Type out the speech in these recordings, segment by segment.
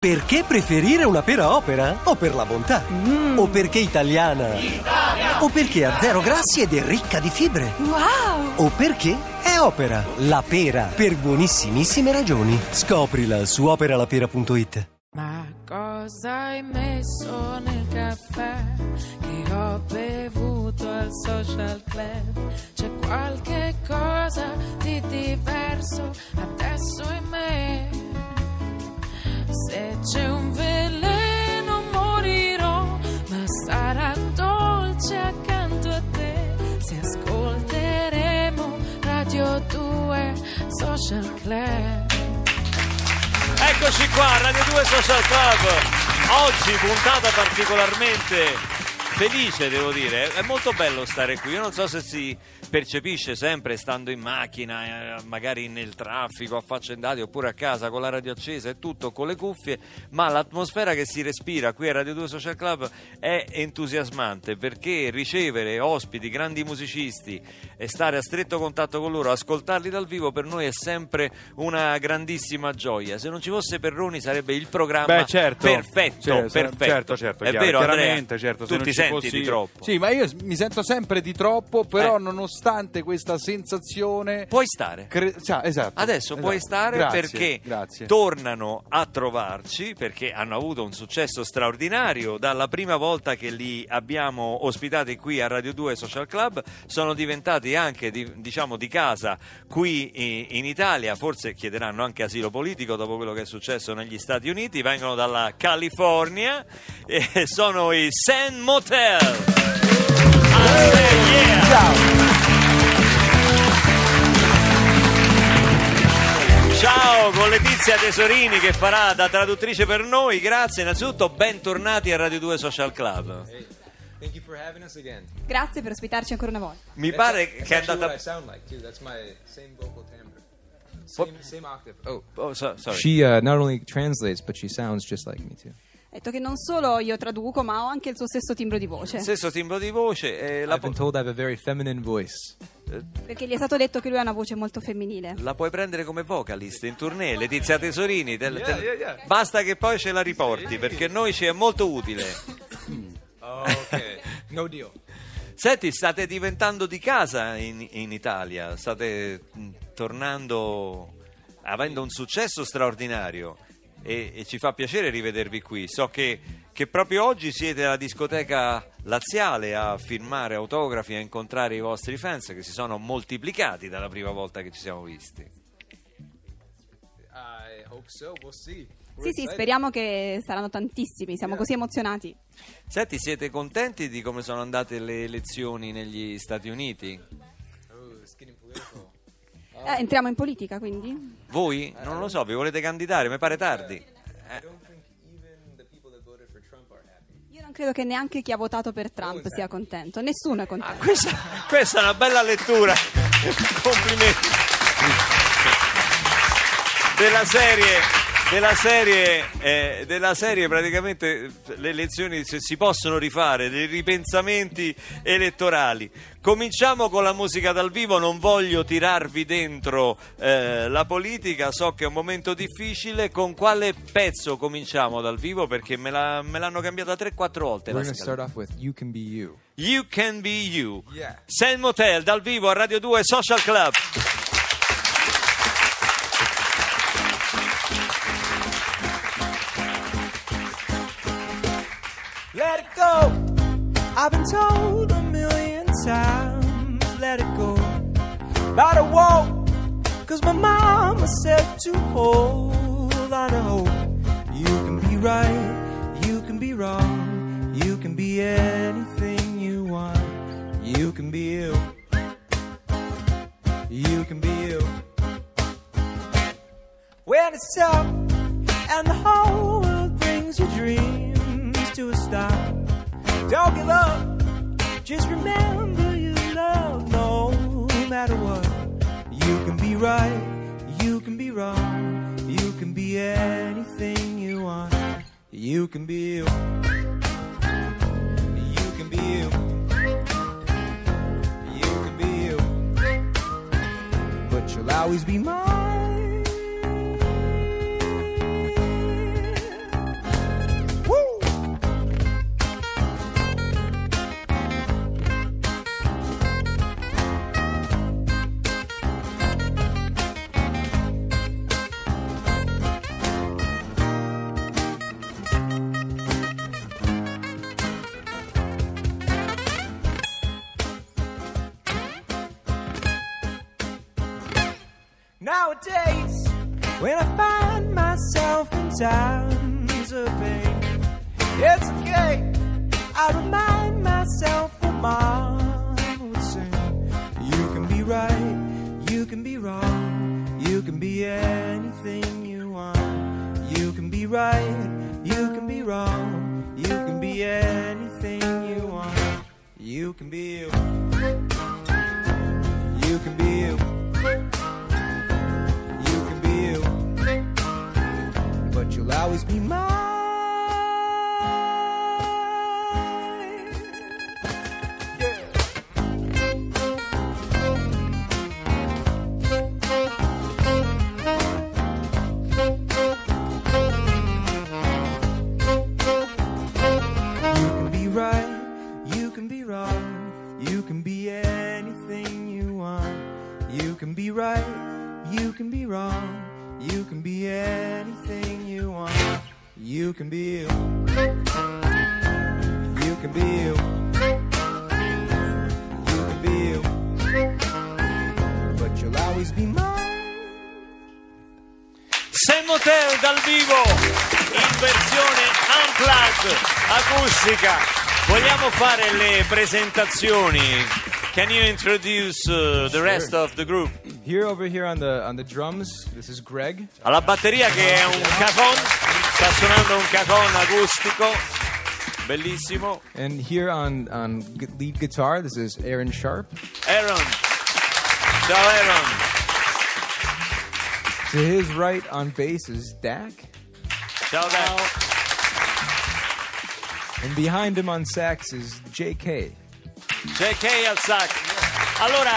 Perché preferire una pera opera? O per la bontà? O perché italiana? O perché ha zero grassi ed è ricca di fibre? Wow! O perché è opera? La pera, per buonissimissime ragioni. Scoprila su operalapera.it. Ma cosa hai messo nel caffè che ho bevuto al social club? C'è qualche cosa di diverso adesso in me? Se c'è un veleno morirò, ma sarà dolce accanto a te. Se ascolteremo Radio 2 Social Club. Eccoci qua, Radio 2 Social Club. Oggi puntata particolarmente felice, devo dire. È molto bello stare qui. Io non so se si percepisce sempre stando in macchina, eh, magari nel traffico, affaccendati oppure a casa con la radio accesa e tutto con le cuffie, ma l'atmosfera che si respira qui a Radio 2 Social Club è entusiasmante perché ricevere ospiti, grandi musicisti e stare a stretto contatto con loro, ascoltarli dal vivo per noi è sempre una grandissima gioia. Se non ci fosse Perroni sarebbe il programma Beh, certo. perfetto, Certo, perfetto. certo, certo, È chiaro, vero, Andrea? certo, tu ti ci senti di troppo. Sì, ma io mi sento sempre di troppo, però Eh. nonostante questa sensazione Puoi stare. cre- cioè, esatto. Adesso puoi esatto. stare Grazie, perché grazie. tornano a trovarci perché hanno avuto un successo straordinario dalla prima volta che li abbiamo ospitati qui a Radio 2 Social Club sono diventati anche di- diciamo di casa qui in Italia forse chiederanno anche asilo politico dopo quello che è successo negli Stati Uniti vengono dalla California e sono i San Motel Yeah. Ciao. Ciao con Letizia Tesorini che farà da traduttrice per noi, grazie innanzitutto, bentornati a Radio 2 Social Club. Thank you for having us again. Grazie per ospitarci ancora una volta. Mi That's- pare che è andata... Same, same octave. Oh. Oh, so- sorry. She uh, not only translates, but she sounds just like me too. Ha detto che non solo io traduco, ma ho anche il suo stesso timbro di voce. Stesso timbro di voce, eh, la, I've been told I have a very feminine voice. Perché gli è stato detto che lui ha una voce molto femminile. la puoi prendere come vocalist in tournée, Letizia Tesorini, te- te- Yeah, yeah, yeah. basta che poi ce la riporti perché noi ci è molto utile. Okay. no deal. Senti, state diventando di casa in, in Italia, state mh, tornando, avendo un successo straordinario e, e ci fa piacere rivedervi qui. So che, che proprio oggi siete alla discoteca laziale a firmare autografi, a incontrare i vostri fans che si sono moltiplicati dalla prima volta che ci siamo visti. I hope so. We'll. We're Sì, sì, excited. speriamo che saranno tantissimi, siamo così emozionati. Senti, siete contenti di come sono andate le elezioni negli Stati Uniti? Eh, entriamo in politica, quindi? Voi? Non lo so, vi volete candidare? Mi pare tardi. Happy. Io non credo che neanche chi ha votato per Trump sia contento. Nessuno è contento. Questa, questa è una bella lettura. Complimenti. Della serie, della serie, eh, della serie praticamente le elezioni si si possono rifare, dei ripensamenti elettorali. Cominciamo con la musica dal vivo, non voglio tirarvi dentro eh, la politica, so che è un momento difficile. Con quale pezzo cominciamo dal vivo? Perché me, la- me l'hanno cambiata 3-4 volte. We're la going start off with "You Can Be You." You Can Be You. Yeah. Sam Motel dal vivo a Radio 2 Social Club. Let it go. I've been told a million times, let it go. But I won't, cause my mama said to hold on to hope. You can be right, you can be wrong, you can be anything you want. You can be you. You can be you. When it's tough and the whole world brings your dreams to a stop. Don't give up, just remember you love no matter what. You can be right, you can be wrong, you can be anything you want. You can be you. You can be you. You can be you. But you'll always be mine. Can be wrong, you can be anything you want. You can be right, you can be wrong, you can be anything you want. You can be you. You can be you. You can be you. But you'll always be mine. Acustica. Vogliamo fare le presentazioni? Can you introduce uh, the rest of the group? Here over here on the on the drums, this is Greg. Alla batteria che è un cacon, sta suonando un cacon acustico, bellissimo. And here on on lead guitar, this is Aaron Sharp. Aaron, ciao Aaron. To his right on bass is Dak. Ciao Dak. And behind him on sax is JK. JK al sax. Allora,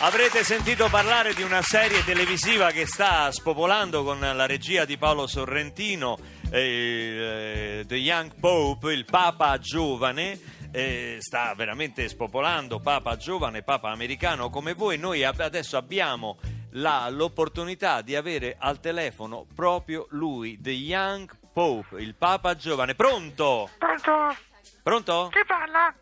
avrete sentito parlare di una serie televisiva che sta spopolando con la regia di Paolo Sorrentino, eh, The Young Pope, il Papa giovane. eh, sta veramente spopolando Papa giovane, Papa americano come voi. Noi adesso abbiamo la- l'opportunità di avere al telefono proprio lui, The Young Pope, il Papa giovane. Pronto? Pronto? Pronto? Chi parla?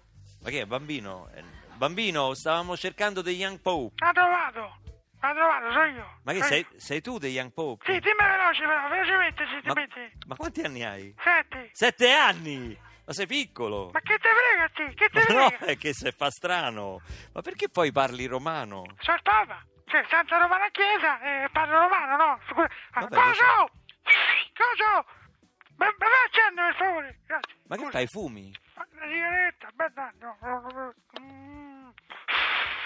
Ma che è bambino? Eh, Bambino, stavamo cercando The Young Pope. Ha trovato. Ha trovato, sono io. Ma che Sono sei, io. sei tu The Young Pope? Sì, dimmi veloce però, velocemente ti ma, metti. ma quanti anni hai? Senti. Sette anni! Ma sei piccolo! Ma che te frega a te? Che te Ma no, frega? è che se fa strano. Ma perché poi parli romano? Sono il Papa. Cioè, senza romano a chiesa, eh, parlo romano, no? Scusa. Ah, Vabbè, lo Coso! Coso! Ma ma vai accendere, per favore. Grazie. Ma che Scusa. fai, fumi? Ma Una sigaretta, bella. No, no, no, mm.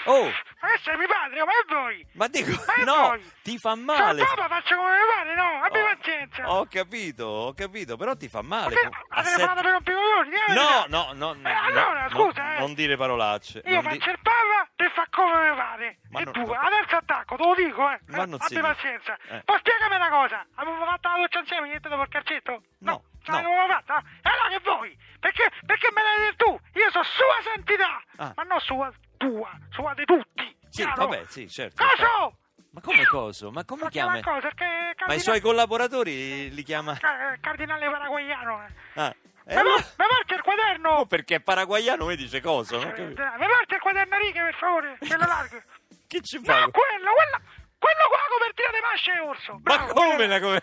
Oh, Ma che sei mio padre, ma e voi? ma dico, Ma no, voi? ti fa Sono male. il Papa, faccio come mi pare, no? Abbi Oh, pazienza. Ho capito, ho capito, però ti fa Ma male. che- fu- ha a telefonato sette- per un piccolo No, no, no, no, Eh, allora, no, scusa, eh. non dire parolacce. Io non di- faccio il e fa come mi pare. Ma e non- tu, ma- adesso attacco, te lo dico, eh. Ma Eh, non Abbi pazienza. eh. Poi spiegami una cosa. Avevo fatto la doccia insieme niente dopo il calcetto? No, no. come avevo fatta? E allora che vuoi? Perché, perché me l'hai detto tu? Io sono sua santità. Ah. Ma non sua tua, sua di tutti. Sì, chiaro? vabbè, sì, certo. Coso! Ma come coso? Ma come Ma chiama? cosa? Perché Ma i cardinale- suoi collaboratori li chiama... Ca- Cardinale paraguayano. eh. Ah, e Mi allora- por- mi Oh, perché è paraguayano mi dice no? Eh, Mi porti il quaderno a righe, per favore? Che lo largo. Che ci No, fa? quello, quello, quello qua la copertina di masce e orso. Ma Bravo, come quello- la come...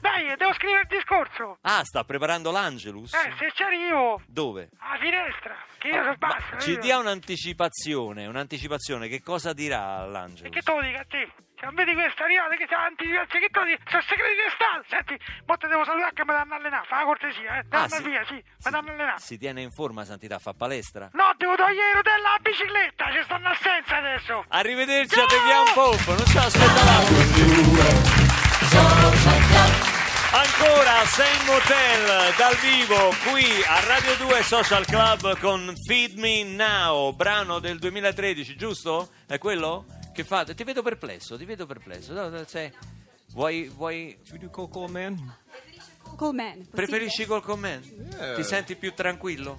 Dai, devo scrivere il discorso. Ah, sta preparando l'Angelus? Eh, se ci arrivo Dove? alla finestra, che io sono Ma basso. ci dia un'anticipazione, un'anticipazione, che cosa dirà E l'Angelus? che te lo dico a te? Non vedi questa arrivata che c'è l'anticipazione, che dico? Sono segreti di Stato. Senti, mo te devo salutare che mi danno allenare. Fa la cortesia, eh. Ah, Danno via, sì. Mi danno allenare. Si tiene in forma, Santità, fa palestra? No, devo togliere le rotelle alla bicicletta. Ci stanno assenza adesso. Arrivederci a The Young Pope, non ce l'aspettavamo. Ancora Saint Motel dal vivo qui a Radio 2 Social Club con Feed Me Now, brano del 2013, giusto? È quello? Che fate? Ti vedo perplesso, ti vedo perplesso. No, no, sei- Vuoi, vuoi... Should we do Coco Man? Possibile? Preferisci col commento? Yeah. Ti senti più tranquillo?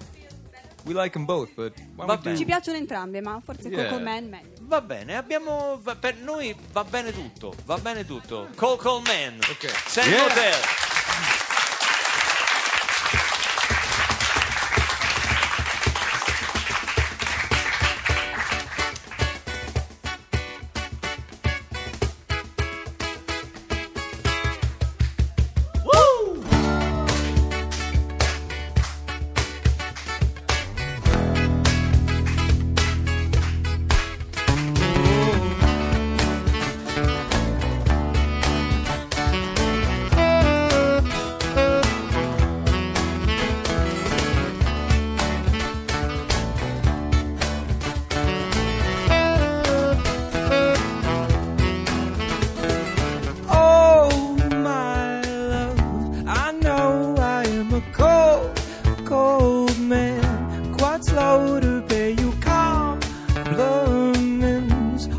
We like them both, but why don't we bene. Ci piacciono entrambe, ma forse Yeah. Coleman meglio. Va bene, abbiamo. va- per noi va bene tutto, va bene tutto. Call Call Man. Ok. Yeah.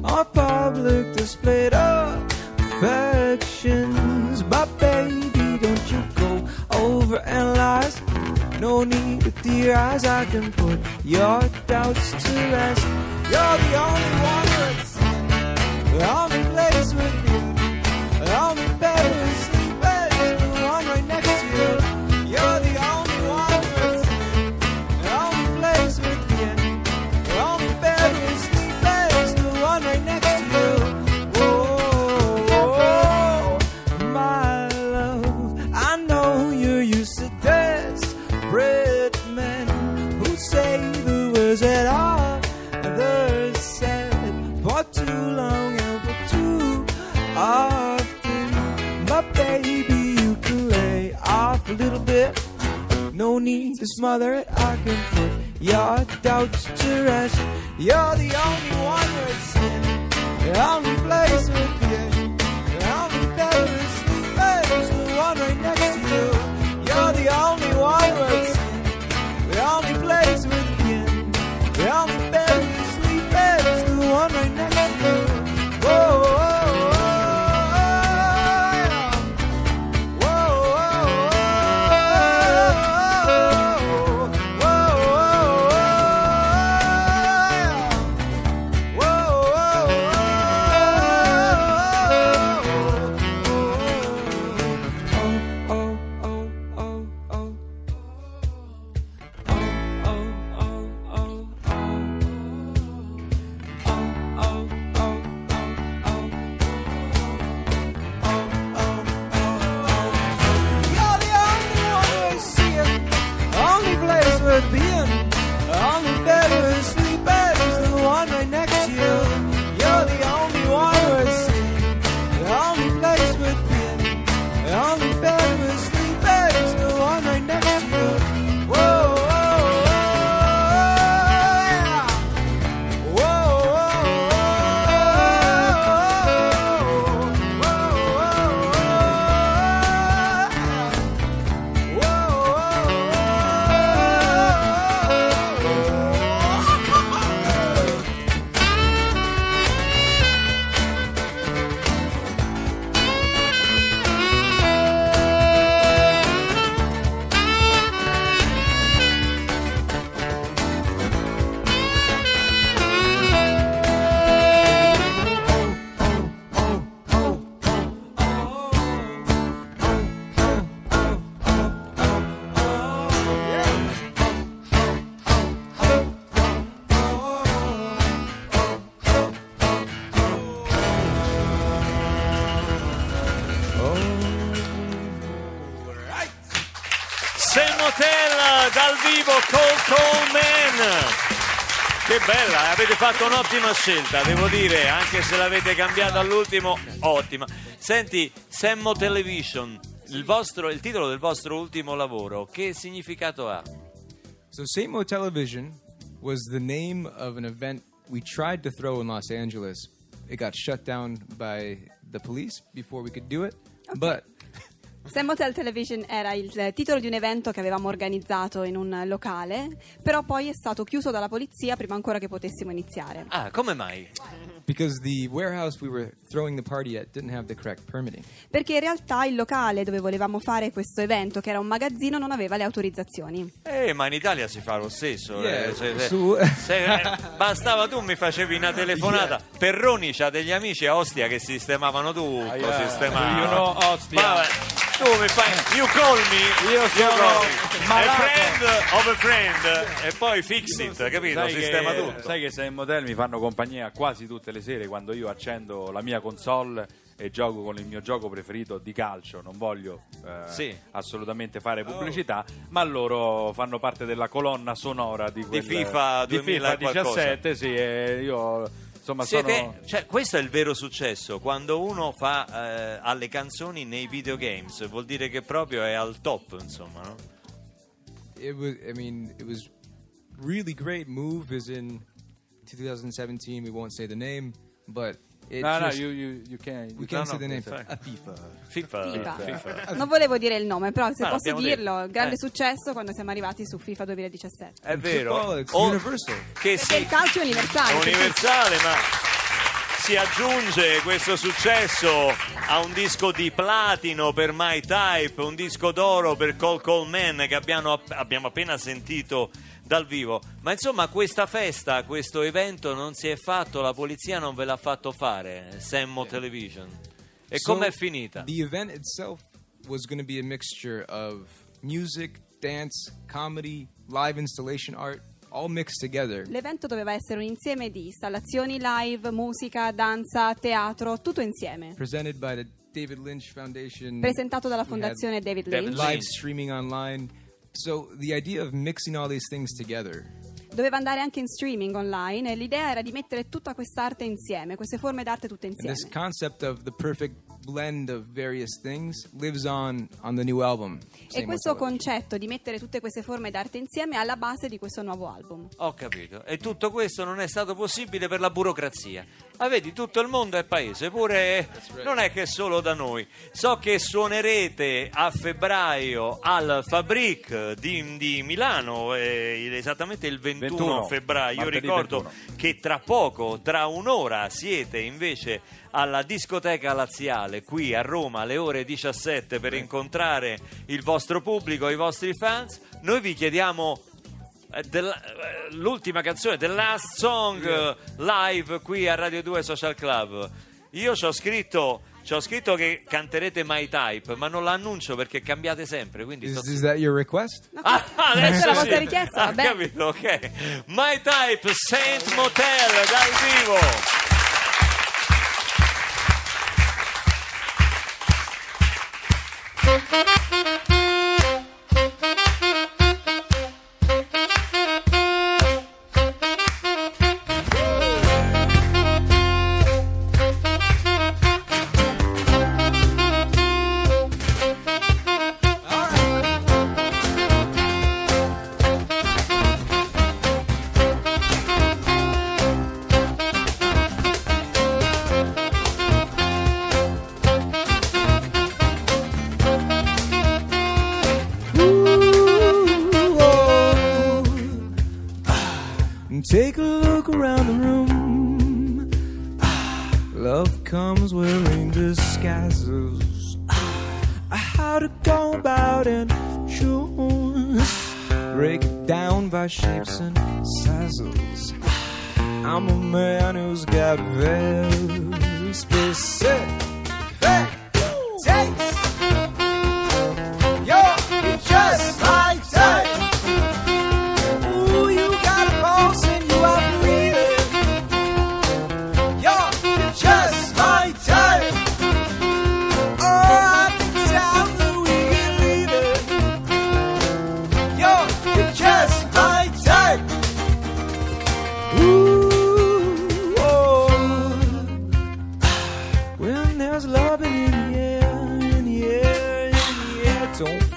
Our public display of affections. But baby, don't you go over analyze. No need to theorize. I can put your doubts to rest. You're the only one that's on the place with me. I'm better. Need to smother it. I can put your doubts to rest. You're the only one that's in the only place with you. The only bed with is the one right next to you. You're the only bella, avete fatto un'ottima scelta, devo dire, anche se l'avete cambiata all'ultimo, ottima. Senti, Semmo Television, il, vostro- il titolo del vostro ultimo lavoro, che significato ha? So Samo Television was the name of an event we tried to throw in Los Angeles. It got shut down by the police before we could do it. But Sam Hotel Television era il titolo di un evento che avevamo organizzato in un locale, però poi è stato chiuso dalla polizia prima ancora che potessimo iniziare. Ah, come mai? Because the warehouse we were throwing the party at didn't have the correct permitting. Perché in realtà il locale dove volevamo fare questo evento, che era un magazzino, non aveva le autorizzazioni. Eh, ma in Italia si fa lo stesso. Yeah, eh, se- se- su- se- eh, bastava tu mi facevi una telefonata. Perroni c'ha degli amici a Ostia che sistemavano tutto. yeah. sistemavano. You know Ostia. Vabbè, tu mi fai. You call me. Io sono. A friend of a friend. E poi fix it, capito? Sai Sistema che, tutto. sai che sei in motel mi fanno compagnia quasi tutte le sere quando io accendo la mia console e gioco con il mio gioco preferito di calcio. Non voglio eh, Sì. assolutamente fare pubblicità, ma loro fanno parte della colonna sonora di, quel- FIFA di 2000 FIFA 17. Sì, e io insomma Siete- sono. cioè, questo è il vero successo quando uno fa eh, alle canzoni nei videogames vuol dire che proprio è al top insomma no? It was, I mean, it was really great. Move is in 2017. We won't say the name, but it No, no, you, you, you can. we can't no, say the name. A FIFA. FIFA, FIFA. FIFA. Non volevo dire il nome, però se Ma posso dirlo, detto. grande Eh. successo quando siamo arrivati su FIFA 2017. È vero. Football, it's O- universal. Che Perché il sì, calcio è universale. è universale, ma si aggiunge questo successo a un disco di platino per My Type, un disco d'oro per Call Call Man che abbiamo, abbiamo appena sentito dal vivo. Ma insomma questa festa, questo evento non si è fatto, la polizia non ve l'ha fatto fare, Semmo Television. E So, com'è finita? The event itself was going to be a mixture of music, dance, comedy, live installation art, all mixed together. L'evento doveva essere un insieme di installazioni live, musica, danza, teatro, tutto insieme. Presented by the David Lynch Foundation. Presentato dalla fondazione David David Lynch. Lynch. Live streaming online. So the idea of mixing all these things together Doveva andare anche in streaming online e l'idea era di mettere tutta quest'arte insieme, queste forme d'arte tutte And insieme. this concept of the perfect blend of various things lives on on the new album. E questo concetto di mettere tutte queste forme d'arte insieme è alla base di questo nuovo album. Ho capito. E tutto questo non è stato possibile per la burocrazia. Ma vedi, tutto il mondo è paese, pure non è che solo da noi. So che suonerete a febbraio al Fabric di, di Milano, eh, esattamente il 21, 21, febbraio. Io ricordo 21. che tra poco, tra un'ora, siete invece alla discoteca laziale qui a Roma alle ore 17 per incontrare il vostro pubblico, i vostri fans. Noi vi chiediamo l'ultima canzone, The Last Song eh, live qui a Radio 2 Social Club. Io ci ho scritto, ci ho scritto che canterete My Type, ma non l'annuncio perché cambiate sempre. Quindi Is, sto- is that your request? No, Ah, questa è adesso la vostra richiesta? Ah, capito, ok. My Type, Saint Motel dal vivo. And Break down by shapes and sizes. I'm a man who's got very specific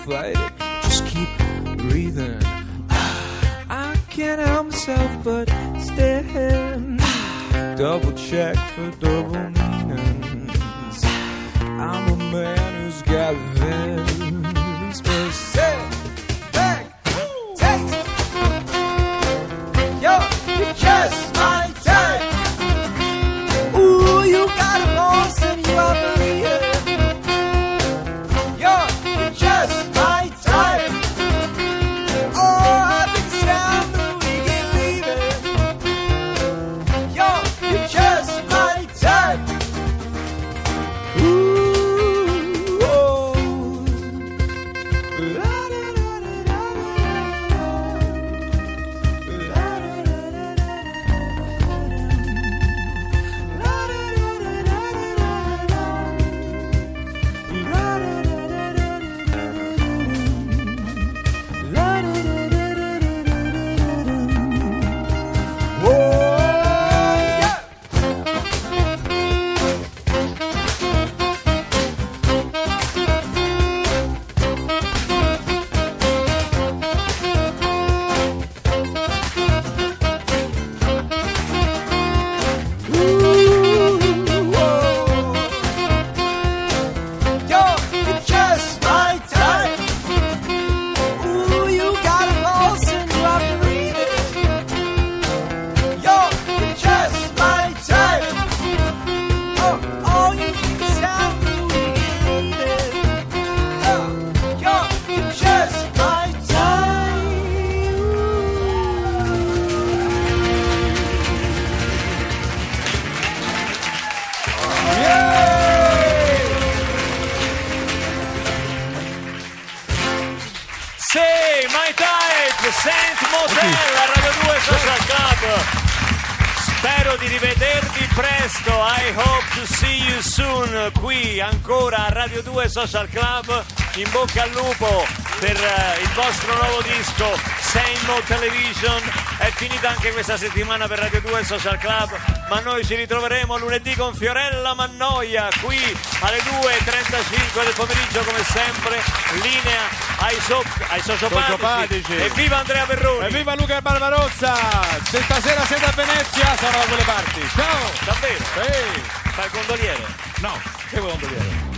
fight it. Just keep breathing. Ah, I can't help myself but stare. Double check for double meanings. I'm a man who's got very Spero di rivedervi presto. I hope to see you soon. Qui ancora a Radio 2 Social Club. In bocca al lupo per eh, il vostro nuovo disco Mo Television. È finita anche questa settimana per Radio 2 Social Club. Ma noi ci ritroveremo lunedì con Fiorella Mannoia qui alle 2.35 del pomeriggio come sempre. Linea ai, so- ai sociopatici. Sociopatici. E viva Andrea Perroni! Evviva Luca Barbarossa! Se stasera siete a Venezia sarò da quelle parti. Ciao! Davvero? Sì! Fai il gondoliere? No, che vuoi dire?